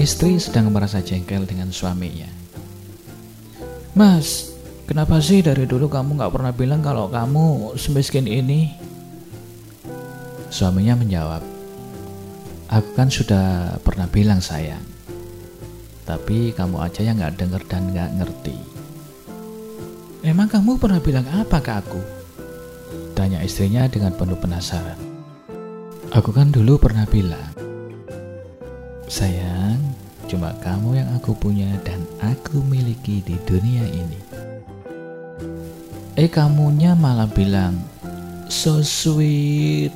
istri sedang merasa jengkel dengan suaminya. Mas, kenapa sih dari dulu kamu gak pernah bilang kalau kamu semiskin ini? Suaminya menjawab, Aku kan sudah pernah bilang sayang, tapi kamu aja yang gak denger dan gak ngerti. Emang kamu pernah bilang apa ke aku? Tanya istrinya dengan penuh penasaran. Aku kan dulu pernah bilang, Sayang, cuma kamu yang aku punya dan aku miliki di dunia ini. Eh kamunya malah bilang, So sweet,